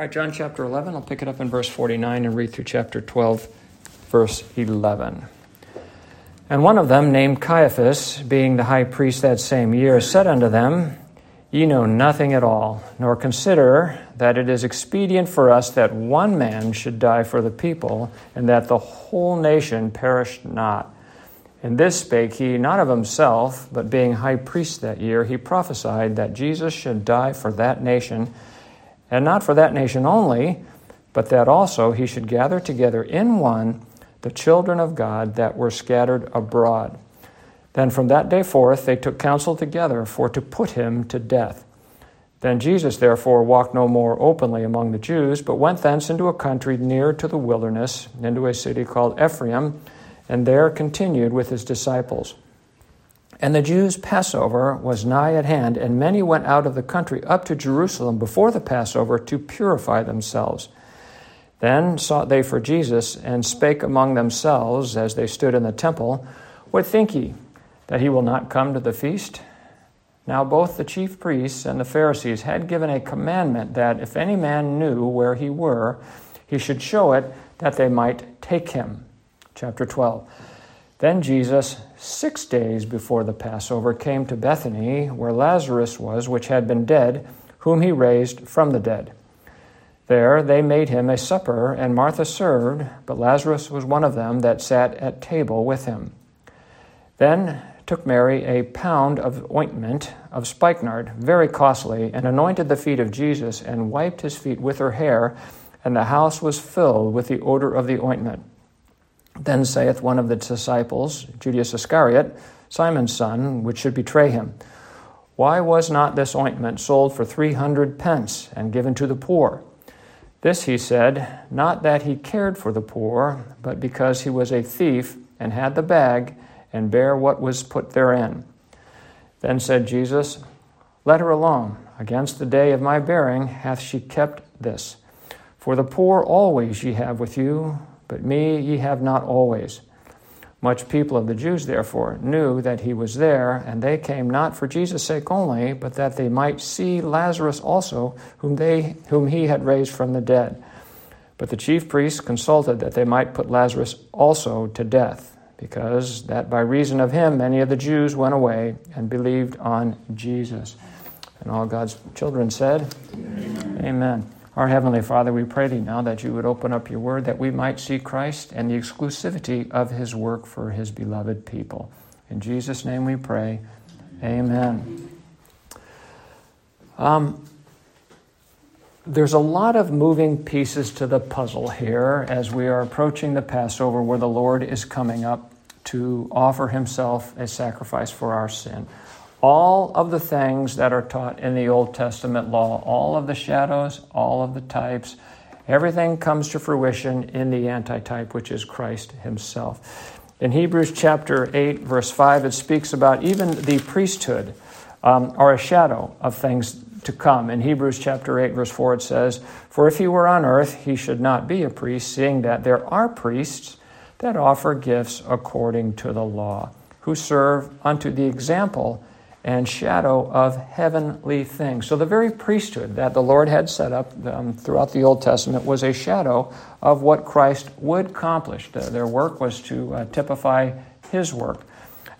All right, John chapter 11, I'll pick it up in verse 49 and read through chapter 12, verse 11. And one of them, named Caiaphas, being the high priest that same year, said unto them, Ye know nothing at all, nor consider that it is expedient for us that one man should die for the people, and that the whole nation perish not. And this spake he not of himself, but being high priest that year, he prophesied that Jesus should die for that nation and not for that nation only, but that also he should gather together in one the children of God that were scattered abroad. Then from that day forth they took counsel together for to put him to death. Then Jesus therefore walked no more openly among the Jews, but went thence into a country near to the wilderness, into a city called Ephraim, and there continued with his disciples. And the Jews' Passover was nigh at hand, and many went out of the country up to Jerusalem before the Passover to purify themselves. Then sought they for Jesus, and spake among themselves as they stood in the temple, What think ye, that he will not come to the feast? Now both the chief priests and the Pharisees had given a commandment that if any man knew where he were, he should show it, that they might take him. Chapter 12. Then Jesus, six days before the Passover, came to Bethany, where Lazarus was, which had been dead, whom he raised from the dead. There they made him a supper, and Martha served, but Lazarus was one of them that sat at table with him. Then took Mary a pound of ointment of spikenard, very costly, and anointed the feet of Jesus, and wiped his feet with her hair, and the house was filled with the odor of the ointment. Then saith one of the disciples, Judas Iscariot, Simon's son, which should betray him, Why was not this ointment sold for three hundred pence and given to the poor? This he said, not that he cared for the poor, but because he was a thief and had the bag and bare what was put therein. Then said Jesus, Let her alone. Against the day of my bearing hath she kept this. For the poor always ye have with you, but me ye have not always. Much people of the Jews, therefore, knew that he was there, and they came not for Jesus' sake only, but that they might see Lazarus also, whom, they, whom he had raised from the dead. But the chief priests consulted that they might put Lazarus also to death, because that by reason of him many of the Jews went away and believed on Jesus. And all God's children said, Amen. Amen. Our Heavenly Father, we pray thee now that you would open up your word that we might see Christ and the exclusivity of his work for his beloved people. In Jesus' name we pray. Amen. Um, there's a lot of moving pieces to the puzzle here as we are approaching the Passover where the Lord is coming up to offer himself a sacrifice for our sin all of the things that are taught in the Old Testament law, all of the shadows, all of the types, everything comes to fruition in the antitype, which is Christ Himself. In Hebrews chapter 8, verse 5, it speaks about even the priesthood um, are a shadow of things to come. In Hebrews chapter 8, verse 4, it says, For if he were on earth, he should not be a priest, seeing that there are priests that offer gifts according to the law, who serve unto the example and shadow of heavenly things. So, the very priesthood that the Lord had set up um, throughout the Old Testament was a shadow of what Christ would accomplish. their work was to uh, typify His work.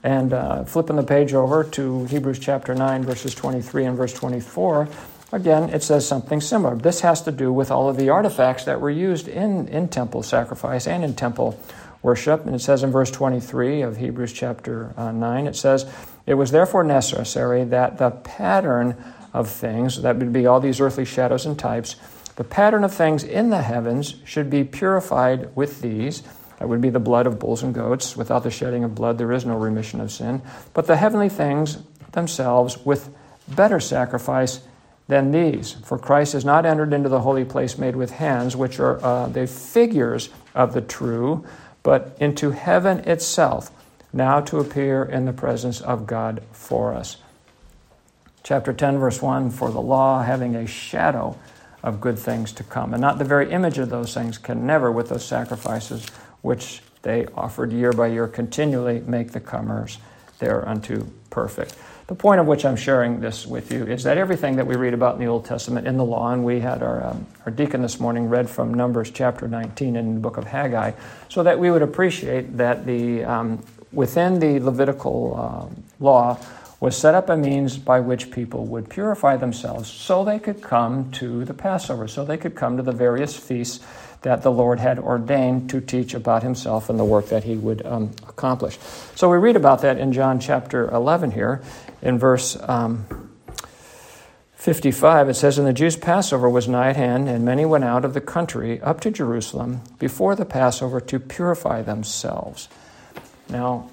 And uh, flipping the page over to Hebrews chapter 9, verses 23 and verse 24, again, it says something similar. This has to do with all of the artifacts that were used in, in temple sacrifice and in temple worship. And it says in verse 23 of Hebrews chapter uh, 9, it says, it was therefore necessary that the pattern of things, that would be all these earthly shadows and types, the pattern of things in the heavens should be purified with these. That would be the blood of bulls and goats. Without the shedding of blood, there is no remission of sin. But the heavenly things themselves with better sacrifice than these. For Christ has not entered into the holy place made with hands, which are uh, the figures of the true, but into heaven itself now to appear in the presence of God for us. Chapter 10, verse 1 For the law, having a shadow of good things to come, and not the very image of those things, can never, with those sacrifices which they offered year by year, continually make the comers thereunto perfect. The point of which I'm sharing this with you is that everything that we read about in the Old Testament in the law, and we had our, um, our deacon this morning read from Numbers chapter 19 in the book of Haggai, so that we would appreciate that the, um, within the Levitical uh, law was set up a means by which people would purify themselves so they could come to the Passover, so they could come to the various feasts that the Lord had ordained to teach about himself and the work that he would um, accomplish. So we read about that in John chapter 11 here, in verse um, 55. It says, And the Jews' Passover was nigh at hand, and many went out of the country up to Jerusalem before the Passover to purify themselves. Now,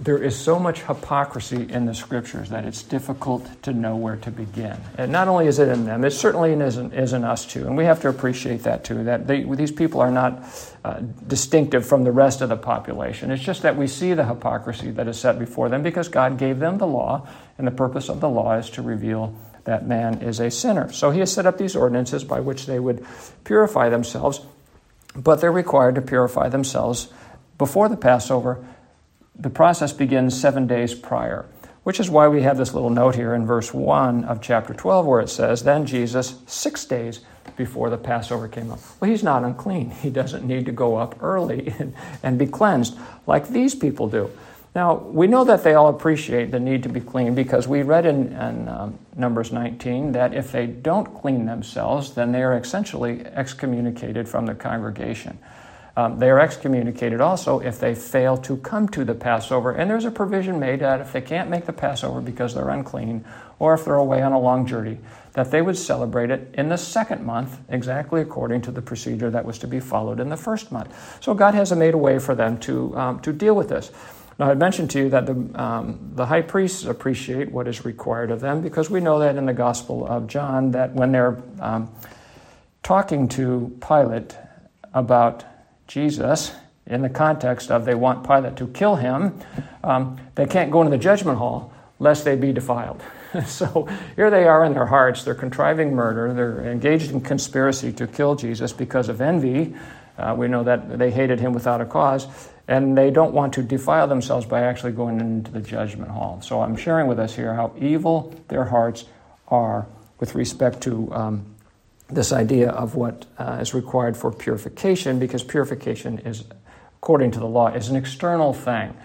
there is so much hypocrisy in the scriptures that it's difficult to know where to begin. And not only is it in them, it certainly is in, is in us too. And we have to appreciate that too, that they, these people are not uh, distinctive from the rest of the population. It's just that we see the hypocrisy that is set before them because God gave them the law, and the purpose of the law is to reveal that man is a sinner. So he has set up these ordinances by which they would purify themselves, but they're required to purify themselves before the Passover the process begins seven days prior, which is why we have this little note here in verse 1 of chapter 12 where it says, Then Jesus, six days before the Passover came up. Well, he's not unclean. He doesn't need to go up early and, and be cleansed like these people do. Now, we know that they all appreciate the need to be clean because we read in, in um, Numbers 19 that if they don't clean themselves, then they are essentially excommunicated from the congregation. Um, they are excommunicated also if they fail to come to the Passover. And there's a provision made that if they can't make the Passover because they're unclean, or if they're away on a long journey, that they would celebrate it in the second month, exactly according to the procedure that was to be followed in the first month. So God has made a way for them to, um, to deal with this. Now, I mentioned to you that the, um, the high priests appreciate what is required of them because we know that in the Gospel of John that when they're um, talking to Pilate about Jesus in the context of they want Pilate to kill him, um, they can't go into the judgment hall lest they be defiled. so here they are in their hearts. They're contriving murder. They're engaged in conspiracy to kill Jesus because of envy. Uh, we know that they hated him without a cause. And they don't want to defile themselves by actually going into the judgment hall. So I'm sharing with us here how evil their hearts are with respect to um, this idea of what uh, is required for purification, because purification is, according to the law, is an external thing.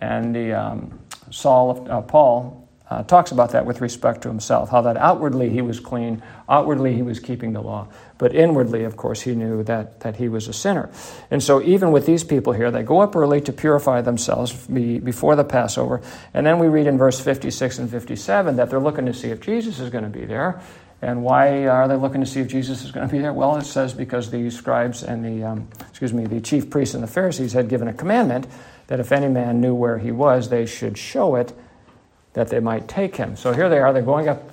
And the, um, Saul, uh, Paul uh, talks about that with respect to himself, how that outwardly he was clean, outwardly he was keeping the law, but inwardly, of course, he knew that, that he was a sinner. And so, even with these people here, they go up early to purify themselves be, before the Passover. And then we read in verse 56 and 57 that they're looking to see if Jesus is going to be there. And why are they looking to see if Jesus is going to be there? Well, it says because the scribes and the, um, excuse me, the chief priests and the Pharisees had given a commandment that if any man knew where he was, they should show it that they might take him. So here they are, they're going up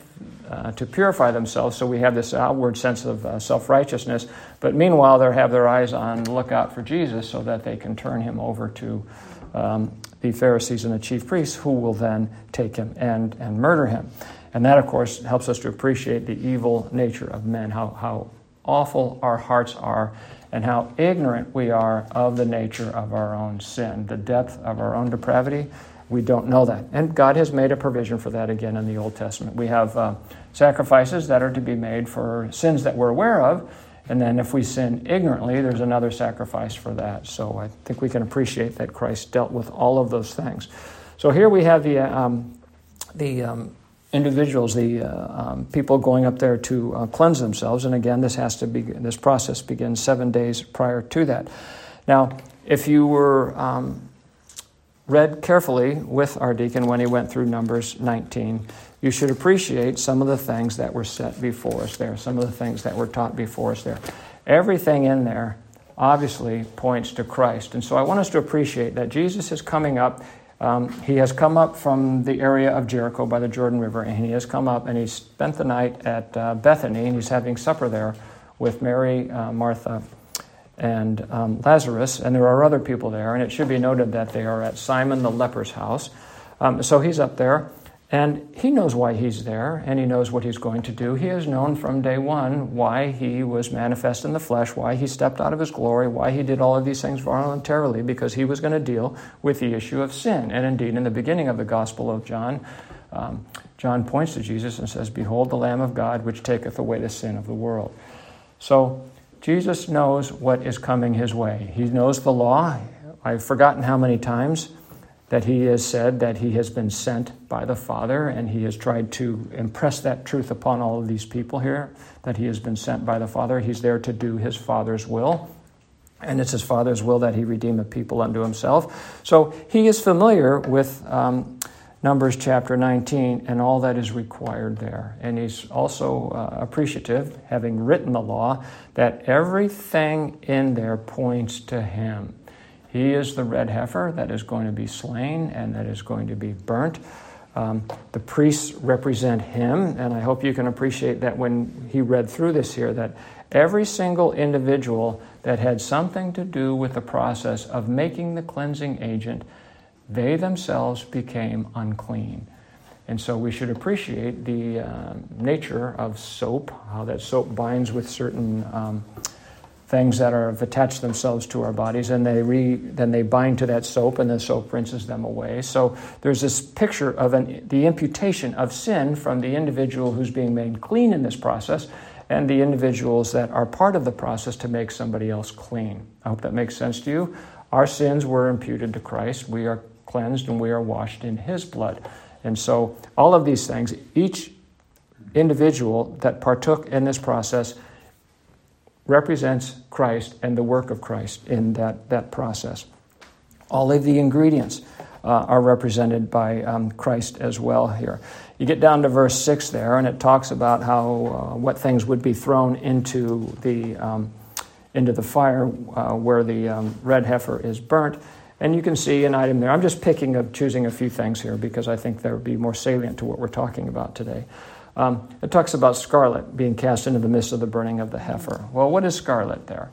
uh, to purify themselves, so we have this outward sense of uh, self righteousness. But meanwhile, they have their eyes on the lookout for Jesus so that they can turn him over to um, the Pharisees and the chief priests, who will then take him and, and murder him. And that, of course, helps us to appreciate the evil nature of men, how, how awful our hearts are, and how ignorant we are of the nature of our own sin, the depth of our own depravity. We don't know that. And God has made a provision for that again in the Old Testament. We have uh, sacrifices that are to be made for sins that we're aware of. And then if we sin ignorantly, there's another sacrifice for that. So I think we can appreciate that Christ dealt with all of those things. So here we have the, um, the um, individuals, the uh, um, people going up there to uh, cleanse themselves. And again, this has to be this process begins seven days prior to that. Now, if you were um, read carefully with our deacon when he went through Numbers 19, you should appreciate some of the things that were set before us there, some of the things that were taught before us there. Everything in there obviously points to Christ. And so I want us to appreciate that Jesus is coming up um, he has come up from the area of Jericho by the Jordan River, and he has come up and he spent the night at uh, Bethany, and he's having supper there with Mary, uh, Martha, and um, Lazarus, and there are other people there. And it should be noted that they are at Simon the leper's house. Um, so he's up there, And he knows why he's there, and he knows what he's going to do. He has known from day one why he was manifest in the flesh, why he stepped out of his glory, why he did all of these things voluntarily, because he was going to deal with the issue of sin. And indeed, in the beginning of the Gospel of John, um, John points to Jesus and says, Behold the Lamb of God, which taketh away the sin of the world. So, Jesus knows what is coming his way. He knows the law. I've forgotten how many times that he has said that he has been sent by the Father, and he has tried to impress that truth upon all of these people here that he has been sent by the Father. He's there to do his Father's will, and it's his Father's will that he redeem a people unto himself. So he is familiar with um, Numbers chapter 19 and all that is required there. And he's also uh, appreciative, having written the law, that everything in there points to him. He is the red heifer that is going to be slain and that is going to be burnt. Um, the priests represent him, and I hope you can appreciate that when he read through this here, that every single individual that had something to do with the process of making the cleansing agent, they themselves became unclean. And so we should appreciate the uh, nature of soap, how that soap binds with certain um, things that are, have attached themselves to our bodies, and they re, then they bind to that soap, and the soap rinses them away. So there's this picture of an, the imputation of sin from the individual who's being made clean in this process, and the individuals that are part of the process to make somebody else clean. I hope that makes sense to you. Our sins were imputed to Christ. We are cleansed and we are washed in His blood. And so, all of these things, each individual that partook in this process represents Christ and the work of Christ in that, that process. All of the ingredients uh, are represented by um, Christ as well here. You get down to verse 6 there, and it talks about how uh, what things would be thrown into the, um, into the fire uh, where the um, red heifer is burnt. And you can see an item there. I'm just picking up, choosing a few things here because I think they would be more salient to what we're talking about today. Um, it talks about scarlet being cast into the midst of the burning of the heifer. Well, what is scarlet there?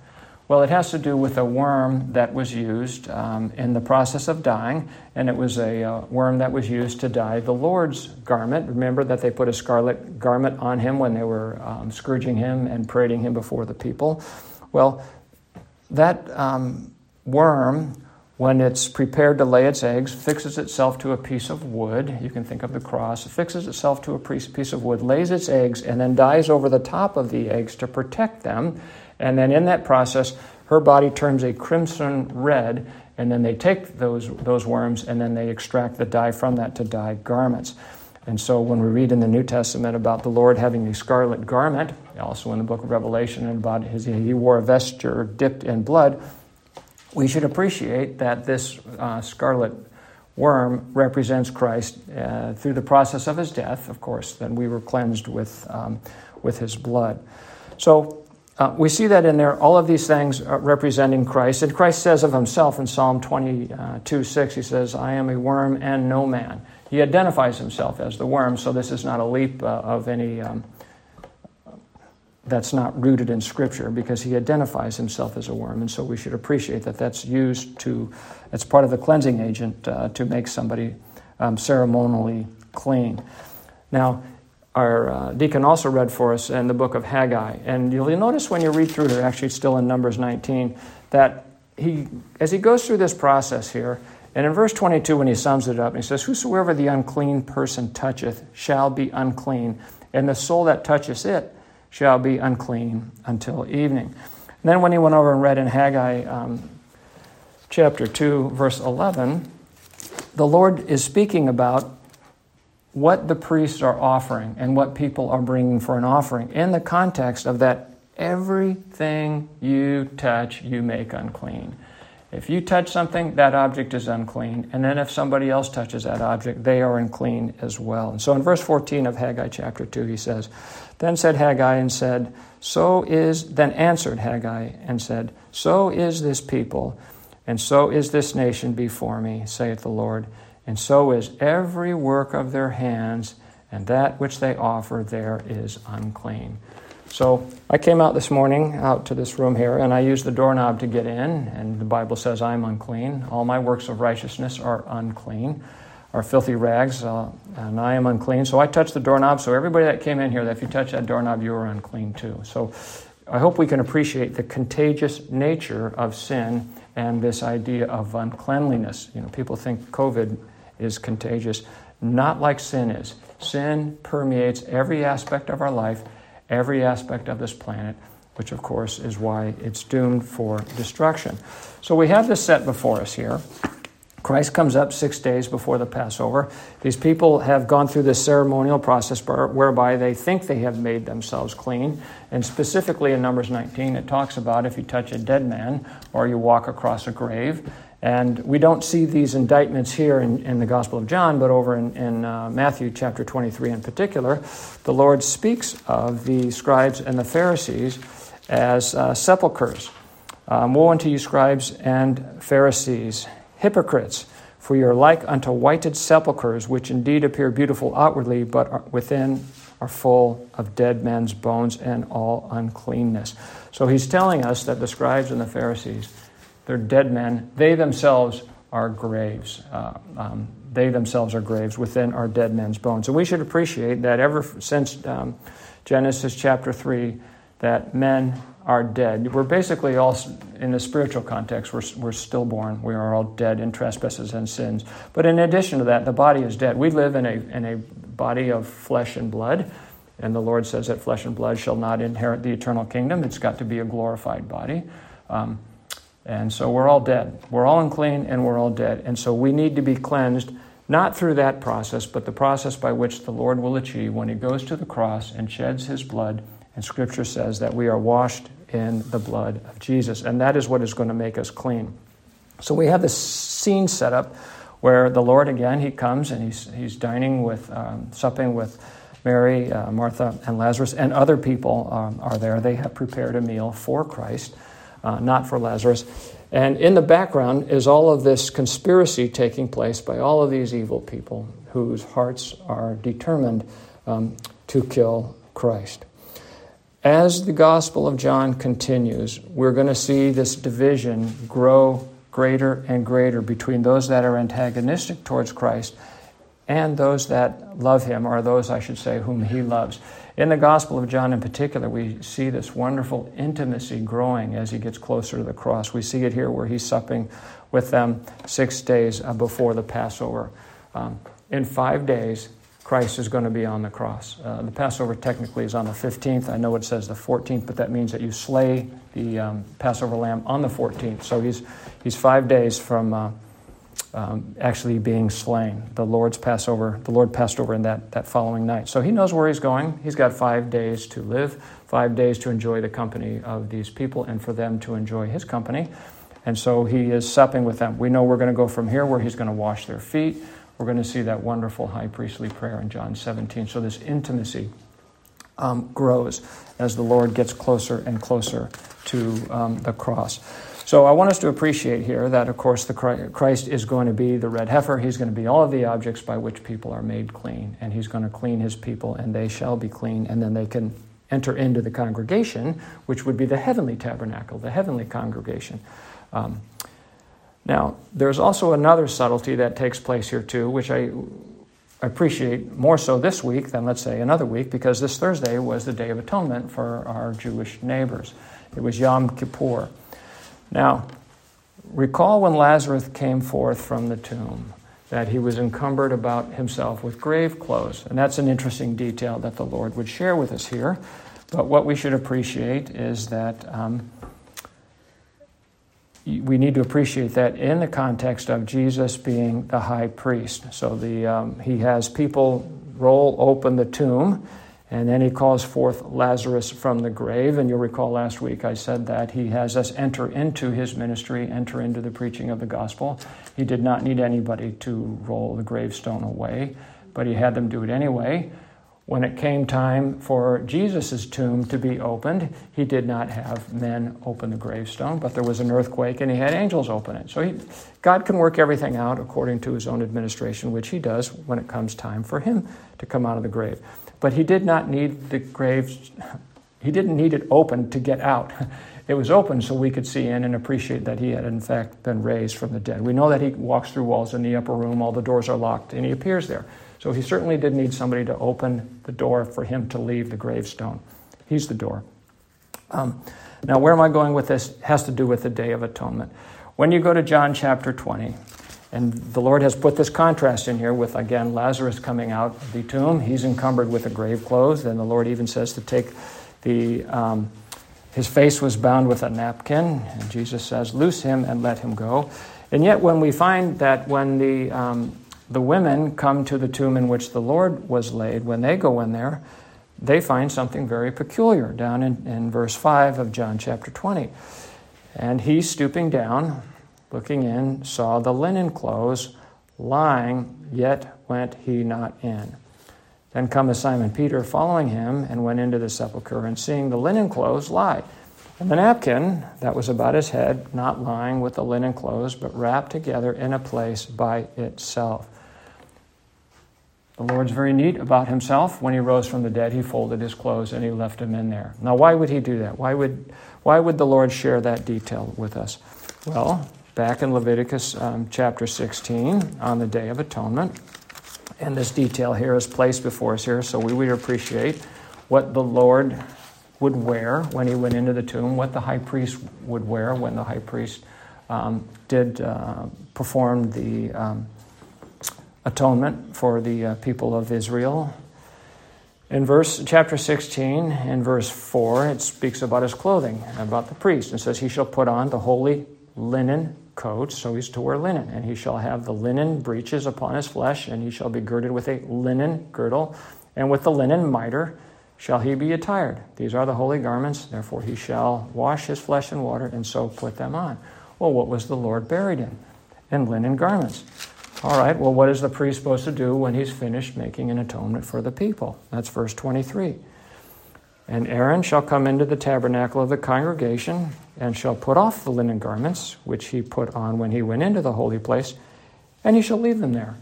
Well, it has to do with a worm that was used um, in the process of dying, and it was a uh, worm that was used to dye the Lord's garment. Remember that they put a scarlet garment on him when they were um, scourging him and parading him before the people. Well, that um, worm when it's prepared to lay its eggs, fixes itself to a piece of wood. You can think of the cross. It fixes itself to a piece of wood, lays its eggs, and then dies over the top of the eggs to protect them. And then in that process, her body turns a crimson red, and then they take those, those worms and then they extract the dye from that to dye garments. And so when we read in the New Testament about the Lord having a scarlet garment, also in the book of Revelation, and about his, he wore a vesture dipped in blood, we should appreciate that this uh, scarlet worm represents Christ uh, through the process of his death, of course, then we were cleansed with, um, with his blood. So uh, we see that in there, all of these things representing Christ. And Christ says of himself in Psalm 22 6, he says, I am a worm and no man. He identifies himself as the worm, so this is not a leap uh, of any. Um, that's not rooted in Scripture because he identifies himself as a worm. And so we should appreciate that that's used to, that's part of the cleansing agent uh, to make somebody um, ceremonially clean. Now, our uh, deacon also read for us in the book of Haggai. And you'll notice when you read through there, actually, it's still in Numbers 19, that he, as he goes through this process here, and in verse 22, when he sums it up, he says, Whosoever the unclean person toucheth shall be unclean, and the soul that toucheth it shall be unclean until evening. And then when he went over and read in Haggai um, chapter 2, verse 11, the Lord is speaking about what the priests are offering and what people are bringing for an offering in the context of that everything you touch, you make unclean. If you touch something, that object is unclean. And then if somebody else touches that object, they are unclean as well. And so in verse 14 of Haggai chapter 2, he says, Then said Haggai and said, So is, then answered Haggai and said, So is this people, and so is this nation before me, saith the Lord, and so is every work of their hands, and that which they offer there is unclean. So I came out this morning, out to this room here, and I used the doorknob to get in, and the Bible says I'm unclean. All my works of righteousness are unclean. are filthy rags, uh, and I am unclean. So I touched the doorknob. So everybody that came in here, that if you touch that doorknob, you are unclean too. So I hope we can appreciate the contagious nature of sin and this idea of uncleanliness. You know, people think COVID is contagious, not like sin is. Sin permeates every aspect of our life, every aspect of this planet, which of course is why it's doomed for destruction. So we have this set before us here. Christ comes up six days before the Passover. These people have gone through this ceremonial process whereby they think they have made themselves clean. And specifically in Numbers 19, it talks about if you touch a dead man or you walk across a grave. And we don't see these indictments here in, in the Gospel of John, but over in, in uh, Matthew chapter 23 in particular, the Lord speaks of the scribes and the Pharisees as uh, sepulchres. Um, Woe unto you, scribes and Pharisees! Hypocrites, for you are like unto whited sepulchres, which indeed appear beautiful outwardly, but within are full of dead men's bones and all uncleanness. So he's telling us that the scribes and the Pharisees, they're dead men. They themselves are graves. Uh, um, they themselves are graves within our dead men's bones. And we should appreciate that ever since um, Genesis chapter 3, that men are dead. We're basically all, in a spiritual context, we're, we're stillborn. We are all dead in trespasses and sins. But in addition to that, the body is dead. We live in a, in a body of flesh and blood, and the Lord says that flesh and blood shall not inherit the eternal kingdom. It's got to be a glorified body. Um, and so we're all dead. We're all unclean and we're all dead. And so we need to be cleansed, not through that process, but the process by which the Lord will achieve when He goes to the cross and sheds His blood. And Scripture says that we are washed in the blood of Jesus. And that is what is going to make us clean. So we have this scene set up where the Lord, again, he comes and he's, he's dining with, um, supping with Mary, uh, Martha, and Lazarus, and other people um, are there. They have prepared a meal for Christ, uh, not for Lazarus. And in the background is all of this conspiracy taking place by all of these evil people whose hearts are determined um, to kill Christ. As the Gospel of John continues, we're going to see this division grow greater and greater between those that are antagonistic towards Christ and those that love him, or those, I should say, whom he loves. In the Gospel of John in particular, we see this wonderful intimacy growing as he gets closer to the cross. We see it here where he's supping with them six days uh, before the Passover. Um, in five days, Christ is going to be on the cross. Uh, the Passover technically is on the 15th. I know it says the 14th, but that means that you slay the um, Passover lamb on the 14th. So he's, he's five days from uh, um, actually being slain. The Lord's Passover, the Lord passed over in that, that following night. So he knows where he's going. He's got five days to live, five days to enjoy the company of these people, and for them to enjoy his company. And so he is supping with them. We know we're going to go from here where he's going to wash their feet we're going to see that wonderful high priestly prayer in John 17. So this intimacy um, grows as the Lord gets closer and closer to um, the cross. So I want us to appreciate here that, of course, the Christ is going to be the red heifer. He's going to be all of the objects by which people are made clean, and he's going to clean his people, and they shall be clean, and then they can enter into the congregation, which would be the heavenly tabernacle, the heavenly congregation. Um, now, there's also another subtlety that takes place here, too, which I appreciate more so this week than, let's say, another week, because this Thursday was the Day of Atonement for our Jewish neighbors. It was Yom Kippur. Now, recall when Lazarus came forth from the tomb that he was encumbered about himself with grave clothes. And that's an interesting detail that the Lord would share with us here. But what we should appreciate is that um, we need to appreciate that in the context of Jesus being the high priest. So the, um, he has people roll open the tomb, and then he calls forth Lazarus from the grave. And you'll recall last week I said that he has us enter into his ministry, enter into the preaching of the gospel. He did not need anybody to roll the gravestone away, but he had them do it anyway. When it came time for Jesus' tomb to be opened, he did not have men open the gravestone, but there was an earthquake and he had angels open it. So he, God can work everything out according to his own administration, which he does when it comes time for him to come out of the grave. But he did not need the grave he didn't need it open to get out. It was open so we could see in and appreciate that he had, in fact, been raised from the dead. We know that he walks through walls in the upper room, all the doors are locked, and he appears there. So he certainly did need somebody to open the door for him to leave the gravestone. He's the door. Um, now, where am I going with this? It has to do with the Day of Atonement. When you go to John chapter 20, and the Lord has put this contrast in here with, again, Lazarus coming out of the tomb. He's encumbered with the grave clothes. And the Lord even says to take the, um, his face was bound with a napkin. And Jesus says, Loose him and let him go. And yet, when we find that when the, um, the women come to the tomb in which the Lord was laid, when they go in there, they find something very peculiar down in, in verse 5 of John chapter 20. And he, stooping down, looking in, saw the linen clothes lying, yet went he not in. Then cometh Simon Peter following him, and went into the sepulchre, and seeing the linen clothes lie, and the napkin that was about his head, not lying with the linen clothes, but wrapped together in a place by itself. The Lord's very neat about himself. When he rose from the dead, he folded his clothes and he left them in there. Now, why would he do that? Why would, why would the Lord share that detail with us? Well, back in Leviticus um, chapter 16 on the Day of Atonement. And this detail here is placed before us here so we would appreciate what the Lord would wear when he went into the tomb, what the high priest would wear when the high priest um, did uh, perform the um, atonement for the uh, people of Israel. In verse chapter 16, in verse 4, it speaks about his clothing, about the priest, and says, He shall put on the holy linen coat, so he's to wear linen, and he shall have the linen breeches upon his flesh, and he shall be girded with a linen girdle, and with the linen mitre shall he be attired. These are the holy garments, therefore he shall wash his flesh in water, and so put them on. Well, what was the Lord buried in? In linen garments. All right, well, what is the priest supposed to do when he's finished making an atonement for the people? That's verse 23. And Aaron shall come into the tabernacle of the congregation and shall put off the linen garments which he put on when he went into the holy place, and he shall leave them there.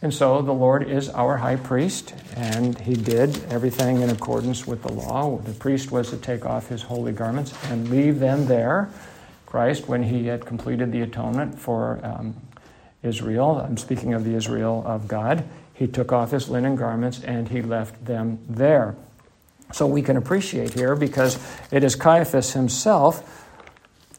And so the Lord is our high priest, and he did everything in accordance with the law. The priest was to take off his holy garments and leave them there. Christ, when he had completed the atonement for um, Israel, I'm speaking of the Israel of God, he took off his linen garments and he left them there. So we can appreciate here because it is Caiaphas himself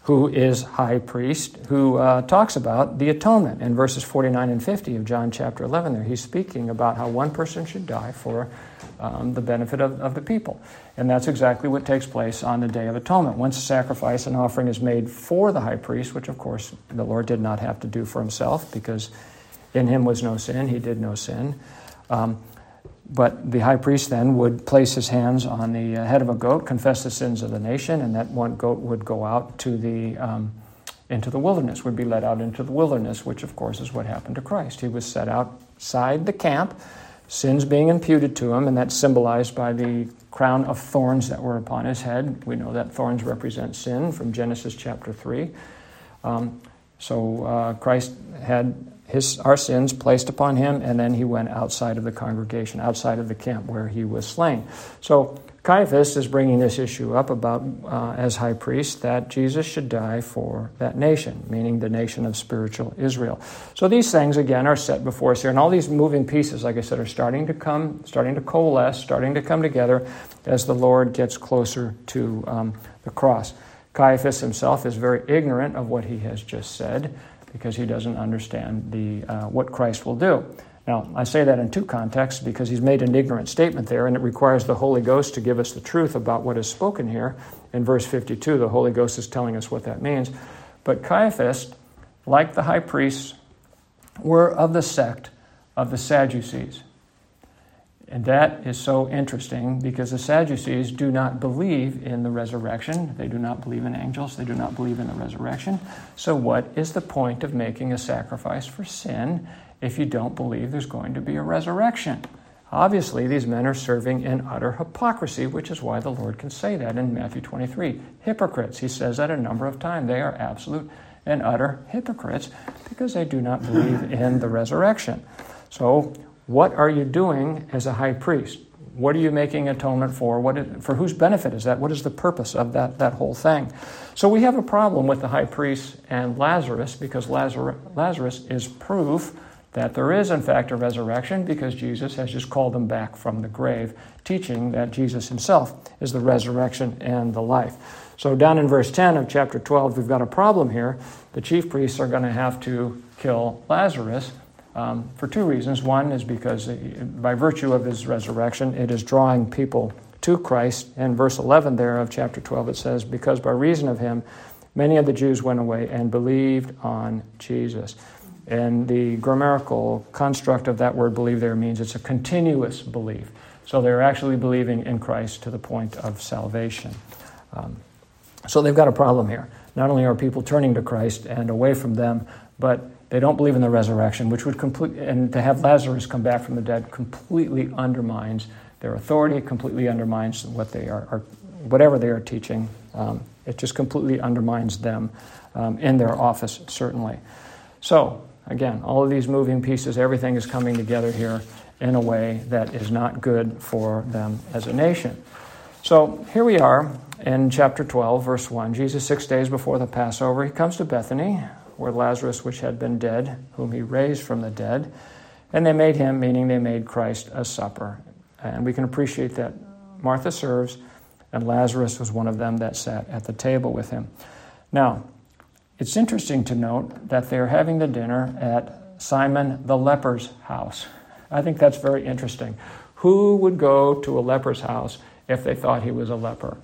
who is high priest, who uh, talks about the atonement in verses 49 and 50 of John chapter 11. There, he's speaking about how one person should die for um, the benefit of, of the people. And that's exactly what takes place on the Day of Atonement. Once a sacrifice and offering is made for the high priest, which of course the Lord did not have to do for himself because in him was no sin, he did no sin. Um, but the high priest then would place his hands on the uh, head of a goat, confess the sins of the nation, and that one goat would go out to the um, into the wilderness, would be led out into the wilderness, which of course is what happened to Christ. He was set outside the camp, sins being imputed to him, and that's symbolized by the crown of thorns that were upon his head. We know that thorns represent sin from Genesis chapter 3. Um, so uh, Christ had his, our sins placed upon him, and then he went outside of the congregation, outside of the camp where he was slain. So Caiaphas is bringing this issue up about, uh, as high priest, that Jesus should die for that nation, meaning the nation of spiritual Israel. So these things, again, are set before us here. And all these moving pieces, like I said, are starting to come, starting to coalesce, starting to come together as the Lord gets closer to um, the cross. Caiaphas himself is very ignorant of what he has just said because he doesn't understand the, uh, what Christ will do. Now, I say that in two contexts because he's made an ignorant statement there, and it requires the Holy Ghost to give us the truth about what is spoken here. In verse 52, the Holy Ghost is telling us what that means. But Caiaphas, like the high priests, were of the sect of the Sadducees. And that is so interesting because the Sadducees do not believe in the resurrection. They do not believe in angels. They do not believe in the resurrection. So, what is the point of making a sacrifice for sin if you don't believe there's going to be a resurrection? Obviously, these men are serving in utter hypocrisy, which is why the Lord can say that in Matthew 23. Hypocrites, he says that a number of times. They are absolute and utter hypocrites because they do not believe in the resurrection. So, what are you doing as a high priest? What are you making atonement for? What is, for whose benefit is that? What is the purpose of that, that whole thing? So we have a problem with the high priest and Lazarus because Lazarus, Lazarus is proof that there is, in fact, a resurrection because Jesus has just called them back from the grave, teaching that Jesus himself is the resurrection and the life. So, down in verse 10 of chapter 12, we've got a problem here. The chief priests are going to have to kill Lazarus um, for two reasons. One is because, uh, by virtue of his resurrection, it is drawing people to Christ. In verse 11 there of chapter 12, it says, Because by reason of him, many of the Jews went away and believed on Jesus. And the grammatical construct of that word believe there means it's a continuous belief. So they're actually believing in Christ to the point of salvation. Um, so they've got a problem here. Not only are people turning to Christ and away from them, but they don't believe in the resurrection, which would complete, and to have Lazarus come back from the dead completely undermines their authority, completely undermines what they are, are whatever they are teaching. Um, it just completely undermines them um, in their office, certainly. So, Again, all of these moving pieces, everything is coming together here in a way that is not good for them as a nation. So here we are in chapter 12, verse 1. Jesus, six days before the Passover, he comes to Bethany, where Lazarus, which had been dead, whom he raised from the dead, and they made him, meaning they made Christ, a supper. And we can appreciate that Martha serves, and Lazarus was one of them that sat at the table with him. Now, it's interesting to note that they're having the dinner at Simon the leper's house. I think that's very interesting. Who would go to a leper's house if they thought he was a leper?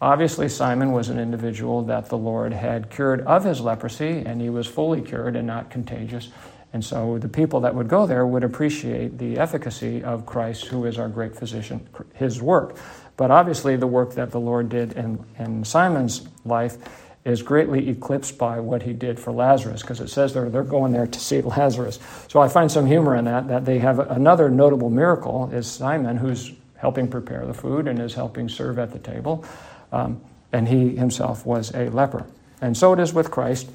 Obviously, Simon was an individual that the Lord had cured of his leprosy, and he was fully cured and not contagious. And so the people that would go there would appreciate the efficacy of Christ, who is our great physician, his work. But obviously, the work that the Lord did in, in Simon's life is greatly eclipsed by what he did for Lazarus, because it says they're, they're going there to see Lazarus. So I find some humor in that, that they have another notable miracle is Simon, who's helping prepare the food and is helping serve at the table. Um, and he himself was a leper. And so it is with Christ.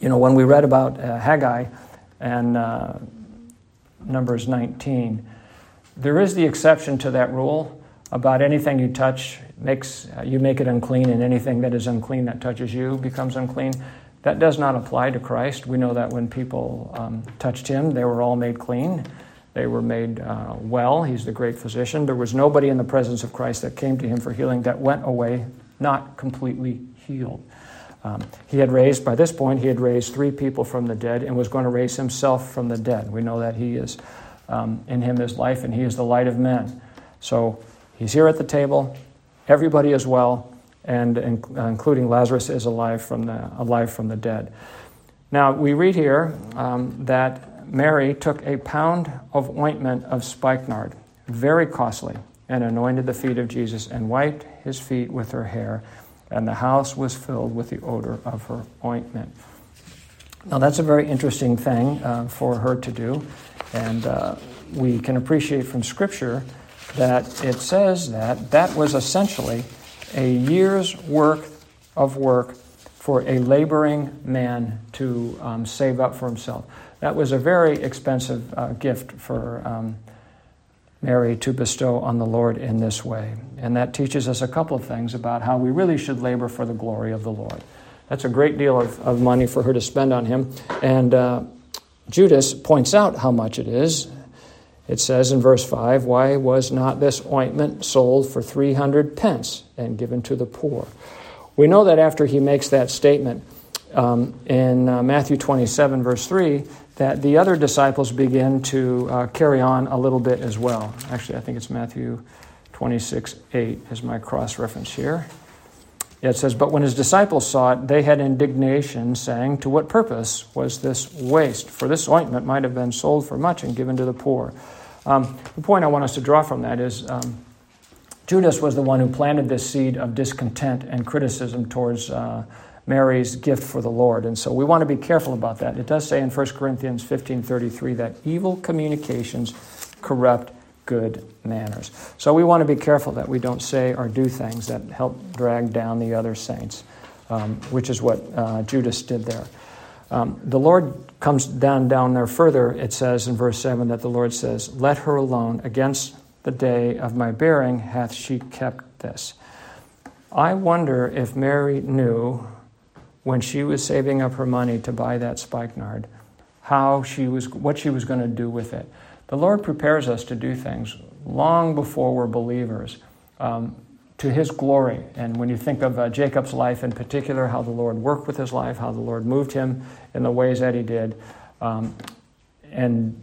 You know, when we read about uh, Haggai and uh, Numbers 19, there is the exception to that rule about anything you touch makes uh, you make it unclean, and anything that is unclean that touches you becomes unclean. That does not apply to Christ. We know that when people um, touched him, they were all made clean. They were made uh, well. He's the great physician. There was nobody in the presence of Christ that came to him for healing that went away not completely healed. Um, he had raised, by this point, he had raised three people from the dead and was going to raise himself from the dead. We know that he is, um, in him is life, and he is the light of men. So he's here at the table. Everybody is well, and including Lazarus is alive from the, alive from the dead. Now, we read here um, that Mary took a pound of ointment of spikenard, very costly, and anointed the feet of Jesus and wiped his feet with her hair, and the house was filled with the odor of her ointment. Now, that's a very interesting thing uh, for her to do, and uh, we can appreciate from Scripture that it says that that was essentially a year's work of work for a laboring man to um, save up for himself. That was a very expensive uh, gift for um, Mary to bestow on the Lord in this way. And that teaches us a couple of things about how we really should labor for the glory of the Lord. That's a great deal of, of money for her to spend on him. And uh, Judas points out how much it is it says in verse 5 Why was not this ointment sold for 300 pence and given to the poor? We know that after he makes that statement um, in uh, Matthew 27, verse 3, that the other disciples begin to uh, carry on a little bit as well. Actually, I think it's Matthew 26, 8 is my cross reference here. It says, But when his disciples saw it, they had indignation, saying, To what purpose was this waste? For this ointment might have been sold for much and given to the poor. Um, the point I want us to draw from that is um, Judas was the one who planted this seed of discontent and criticism towards uh, Mary's gift for the Lord. And so we want to be careful about that. It does say in 1 Corinthians 15.33 that evil communications corrupt good manners. So we want to be careful that we don't say or do things that help drag down the other saints, um, which is what uh, Judas did there. Um, the Lord comes down down there further. It says in verse seven that the Lord says, "Let her alone." Against the day of my bearing hath she kept this. I wonder if Mary knew when she was saving up her money to buy that spikenard how she was what she was going to do with it. The Lord prepares us to do things long before we're believers. Um, to his glory. And when you think of uh, Jacob's life in particular, how the Lord worked with his life, how the Lord moved him in the ways that he did, um, and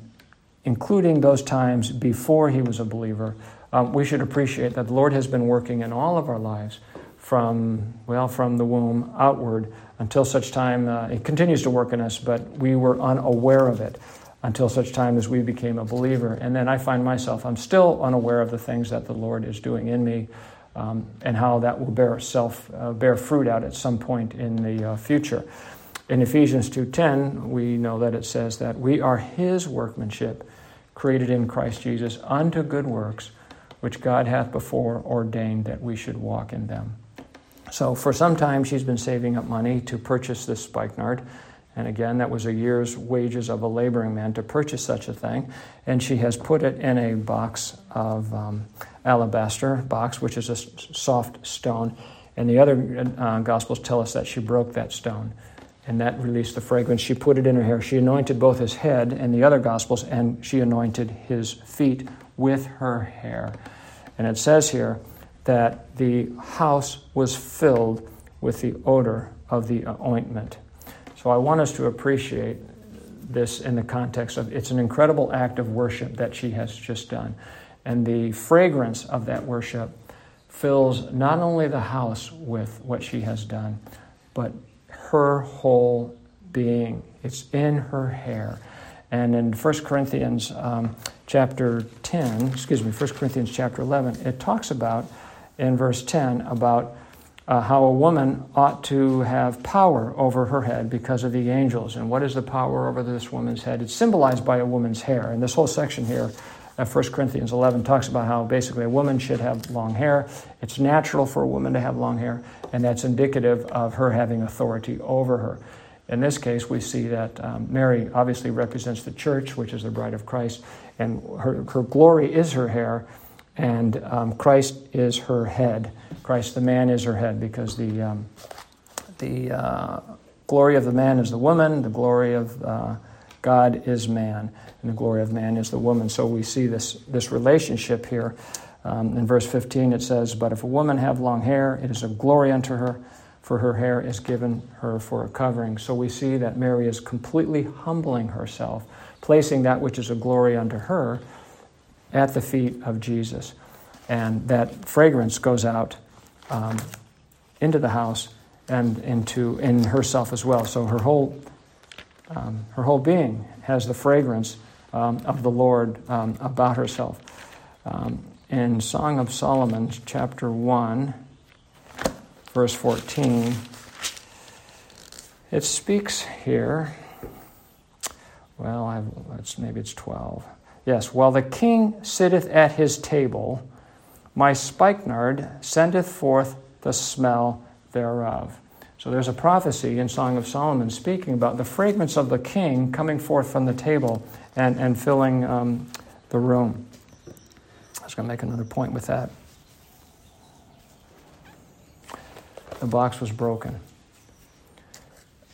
including those times before he was a believer, um, we should appreciate that the Lord has been working in all of our lives from, well, from the womb outward until such time, uh, it continues to work in us, but we were unaware of it until such time as we became a believer. And then I find myself, I'm still unaware of the things that the Lord is doing in me um, and how that will bear self uh, bear fruit out at some point in the uh, future. In Ephesians 2:10, we know that it says that we are his workmanship created in Christ Jesus unto good works which God hath before ordained that we should walk in them. So for some time she's been saving up money to purchase this spikenard. And again, that was a year's wages of a laboring man to purchase such a thing. And she has put it in a box of um, alabaster box, which is a soft stone. And the other uh, Gospels tell us that she broke that stone and that released the fragrance. She put it in her hair. She anointed both his head and the other Gospels, and she anointed his feet with her hair. And it says here that the house was filled with the odor of the ointment. So I want us to appreciate this in the context of it's an incredible act of worship that she has just done. And the fragrance of that worship fills not only the house with what she has done, but her whole being. It's in her hair. And in 1 Corinthians um, chapter 10, excuse me, 1 Corinthians chapter 11, it talks about, in verse 10, about uh, how a woman ought to have power over her head because of the angels. And what is the power over this woman's head? It's symbolized by a woman's hair. And this whole section here, uh, 1 Corinthians 11, talks about how basically a woman should have long hair. It's natural for a woman to have long hair, and that's indicative of her having authority over her. In this case, we see that um, Mary obviously represents the church, which is the bride of Christ, and her, her glory is her hair, and um, Christ is her head. Christ, the man, is her head because the, um, the uh, glory of the man is the woman, the glory of uh, God is man, and the glory of man is the woman. So we see this, this relationship here. Um, in verse 15, it says, But if a woman have long hair, it is a glory unto her, for her hair is given her for a covering. So we see that Mary is completely humbling herself, placing that which is a glory unto her at the feet of Jesus. And that fragrance goes out um, into the house and into in herself as well. So her whole um, her whole being has the fragrance um, of the Lord um, about herself. Um, in Song of Solomon, chapter one, verse fourteen, it speaks here. Well, I've, it's, maybe it's twelve. Yes, while the king sitteth at his table my spikenard sendeth forth the smell thereof. So there's a prophecy in Song of Solomon speaking about the fragrance of the king coming forth from the table and, and filling um, the room. I was going to make another point with that. The box was broken.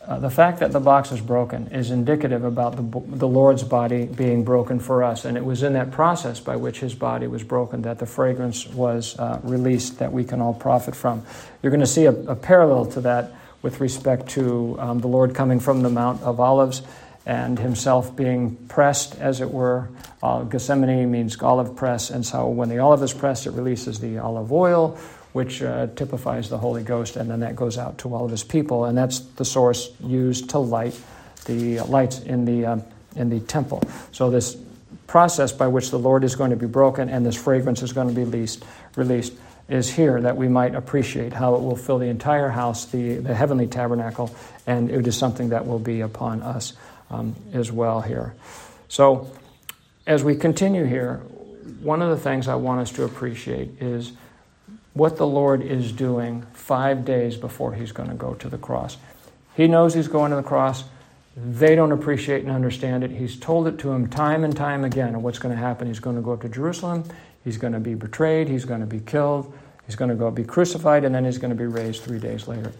Uh, the fact that the box is broken is indicative about the, the Lord's body being broken for us. And it was in that process by which his body was broken that the fragrance was uh, released that we can all profit from. You're going to see a, a parallel to that with respect to um, the Lord coming from the Mount of Olives and himself being pressed, as it were. Uh, Gethsemane means olive press, and so when the olive is pressed, it releases the olive oil which uh, typifies the Holy Ghost, and then that goes out to all of his people, and that's the source used to light the lights in the uh, in the temple. So this process by which the Lord is going to be broken and this fragrance is going to be released, released is here that we might appreciate how it will fill the entire house, the, the heavenly tabernacle, and it is something that will be upon us um, as well here. So, as we continue here, one of the things I want us to appreciate is what the Lord is doing five days before he's going to go to the cross. He knows he's going to the cross. They don't appreciate and understand it. He's told it to them time and time again of what's going to happen. He's going to go up to Jerusalem. He's going to be betrayed, he's going to be killed, he's going to go be crucified, and then he's going to be raised three days later.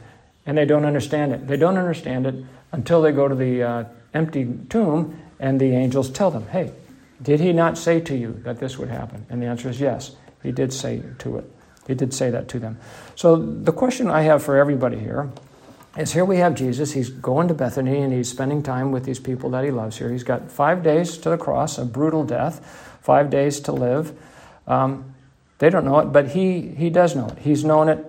And they don't understand it. They don't understand it until they go to the uh, empty tomb and the angels tell them, hey, did he not say to you that this would happen? And the answer is yes, he did say to it. He did say that to them. So the question I have for everybody here is here we have Jesus. He's going to Bethany and he's spending time with these people that he loves here. He's got five days to the cross, a brutal death, five days to live. Um, they don't know it, but he, he does know it. He's known it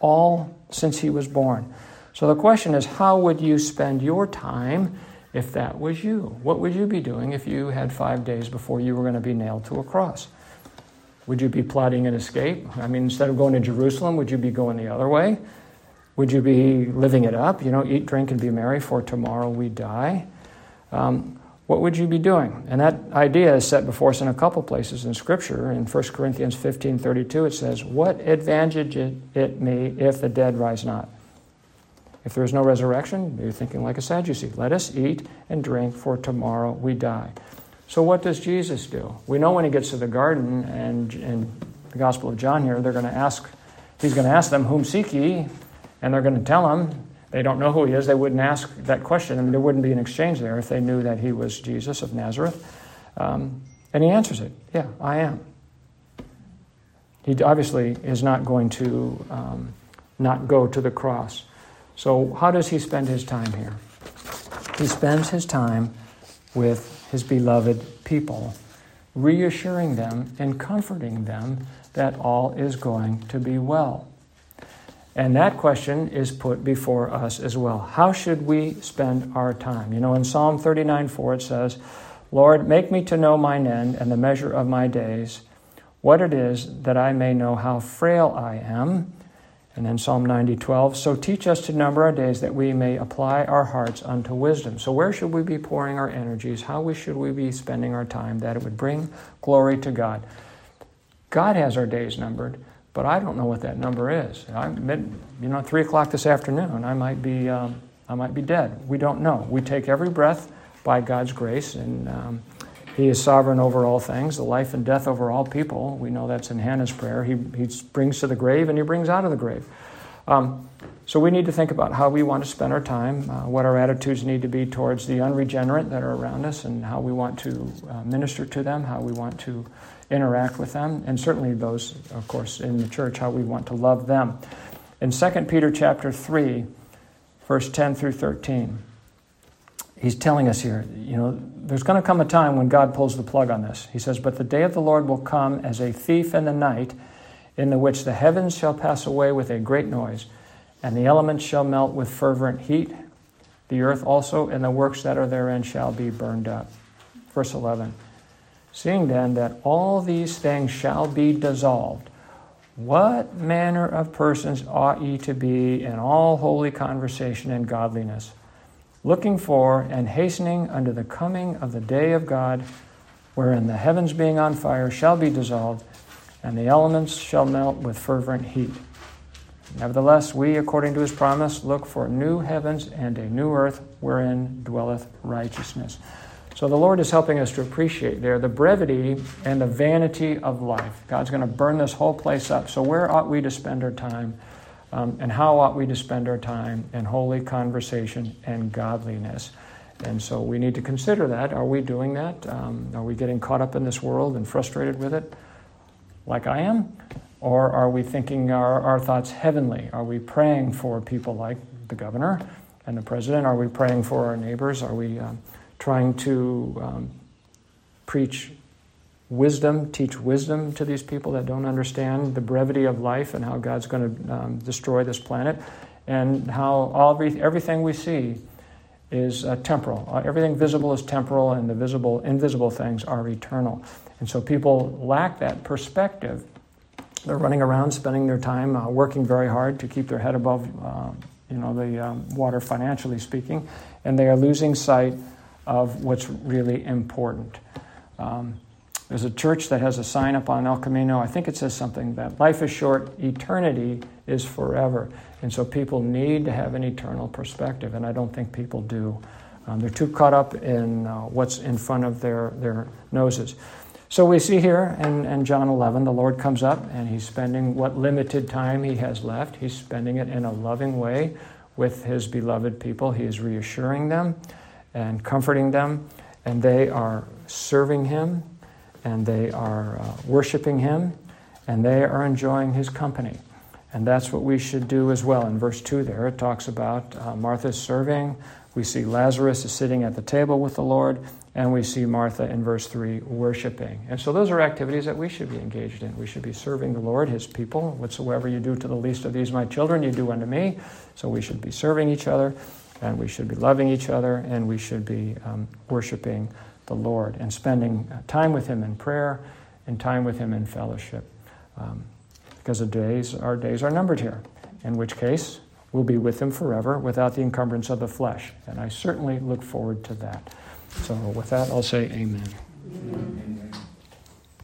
all since he was born. So the question is how would you spend your time if that was you? What would you be doing if you had five days before you were going to be nailed to a cross? Would you be plotting an escape? I mean, instead of going to Jerusalem, would you be going the other way? Would you be living it up? You know, eat, drink, and be merry, for tomorrow we die. Um, what would you be doing? And that idea is set before us in a couple places in Scripture. In 1 Corinthians 15 32, it says, What advantage it me if the dead rise not? If there is no resurrection, you're thinking like a Sadducee. Let us eat and drink, for tomorrow we die. So, what does Jesus do? We know when he gets to the garden, and in the Gospel of John here, they're going to ask, he's going to ask them, Whom seek ye? And they're going to tell him, they don't know who he is, they wouldn't ask that question. I mean, there wouldn't be an exchange there if they knew that he was Jesus of Nazareth. Um, and he answers it, Yeah, I am. He obviously is not going to um, not go to the cross. So, how does he spend his time here? He spends his time with his beloved people, reassuring them and comforting them that all is going to be well. And that question is put before us as well. How should we spend our time? You know, in Psalm 39 4, it says, Lord, make me to know mine end and the measure of my days, what it is that I may know how frail I am and then Psalm 90, 12. So teach us to number our days that we may apply our hearts unto wisdom. So, where should we be pouring our energies? How we should we be spending our time that it would bring glory to God? God has our days numbered, but I don't know what that number is. I'm, you know, three o'clock this afternoon, I might be, um, I might be dead. We don't know. We take every breath by God's grace, and um, he is sovereign over all things, the life and death over all people. We know that's in Hannah's prayer. He, he brings to the grave and he brings out of the grave. Um, so we need to think about how we want to spend our time, uh, what our attitudes need to be towards the unregenerate that are around us, and how we want to uh, minister to them, how we want to interact with them, and certainly those, of course, in the church, how we want to love them. In 2 Peter chapter 3, verse 10 through 13, he's telling us here, you know, there's going to come a time when God pulls the plug on this. He says, But the day of the Lord will come as a thief in the night, in the which the heavens shall pass away with a great noise, and the elements shall melt with fervent heat. The earth also and the works that are therein shall be burned up. Verse 11 Seeing then that all these things shall be dissolved, what manner of persons ought ye to be in all holy conversation and godliness? Looking for and hastening unto the coming of the day of God, wherein the heavens being on fire shall be dissolved, and the elements shall melt with fervent heat. Nevertheless, we, according to his promise, look for new heavens and a new earth wherein dwelleth righteousness. So the Lord is helping us to appreciate there the brevity and the vanity of life. God's going to burn this whole place up. So, where ought we to spend our time? Um, and how ought we to spend our time in holy conversation and godliness? And so we need to consider that. Are we doing that? Um, are we getting caught up in this world and frustrated with it, like I am? Or are we thinking our, our thoughts heavenly? Are we praying for people like the governor and the president? Are we praying for our neighbors? Are we um, trying to um, preach wisdom, teach wisdom to these people that don't understand the brevity of life and how God's going to um, destroy this planet, and how all everything we see is uh, temporal. Uh, everything visible is temporal, and the visible, invisible things are eternal. And so people lack that perspective. They're running around, spending their time uh, working very hard to keep their head above, uh, you know, the um, water financially speaking, and they are losing sight of what's really important. Um, there's a church that has a sign up on El Camino. I think it says something that life is short, eternity is forever. And so people need to have an eternal perspective, and I don't think people do. Um, they're too caught up in uh, what's in front of their, their noses. So we see here in, in John 11, the Lord comes up and he's spending what limited time he has left. He's spending it in a loving way with his beloved people. He is reassuring them and comforting them, and they are serving him and they are uh, worshiping him and they are enjoying his company. And that's what we should do as well. In verse 2 there, it talks about uh, Martha serving. We see Lazarus is sitting at the table with the Lord, and we see Martha in verse 3 worshiping. And so those are activities that we should be engaged in. We should be serving the Lord, his people. Whatsoever you do to the least of these, my children, you do unto me. So we should be serving each other, and we should be loving each other, and we should be um, worshiping the Lord and spending time with him in prayer and time with him in fellowship. Um, because days, our days are numbered here, in which case we'll be with him forever without the encumbrance of the flesh. And I certainly look forward to that. So, with that, I'll say amen. amen.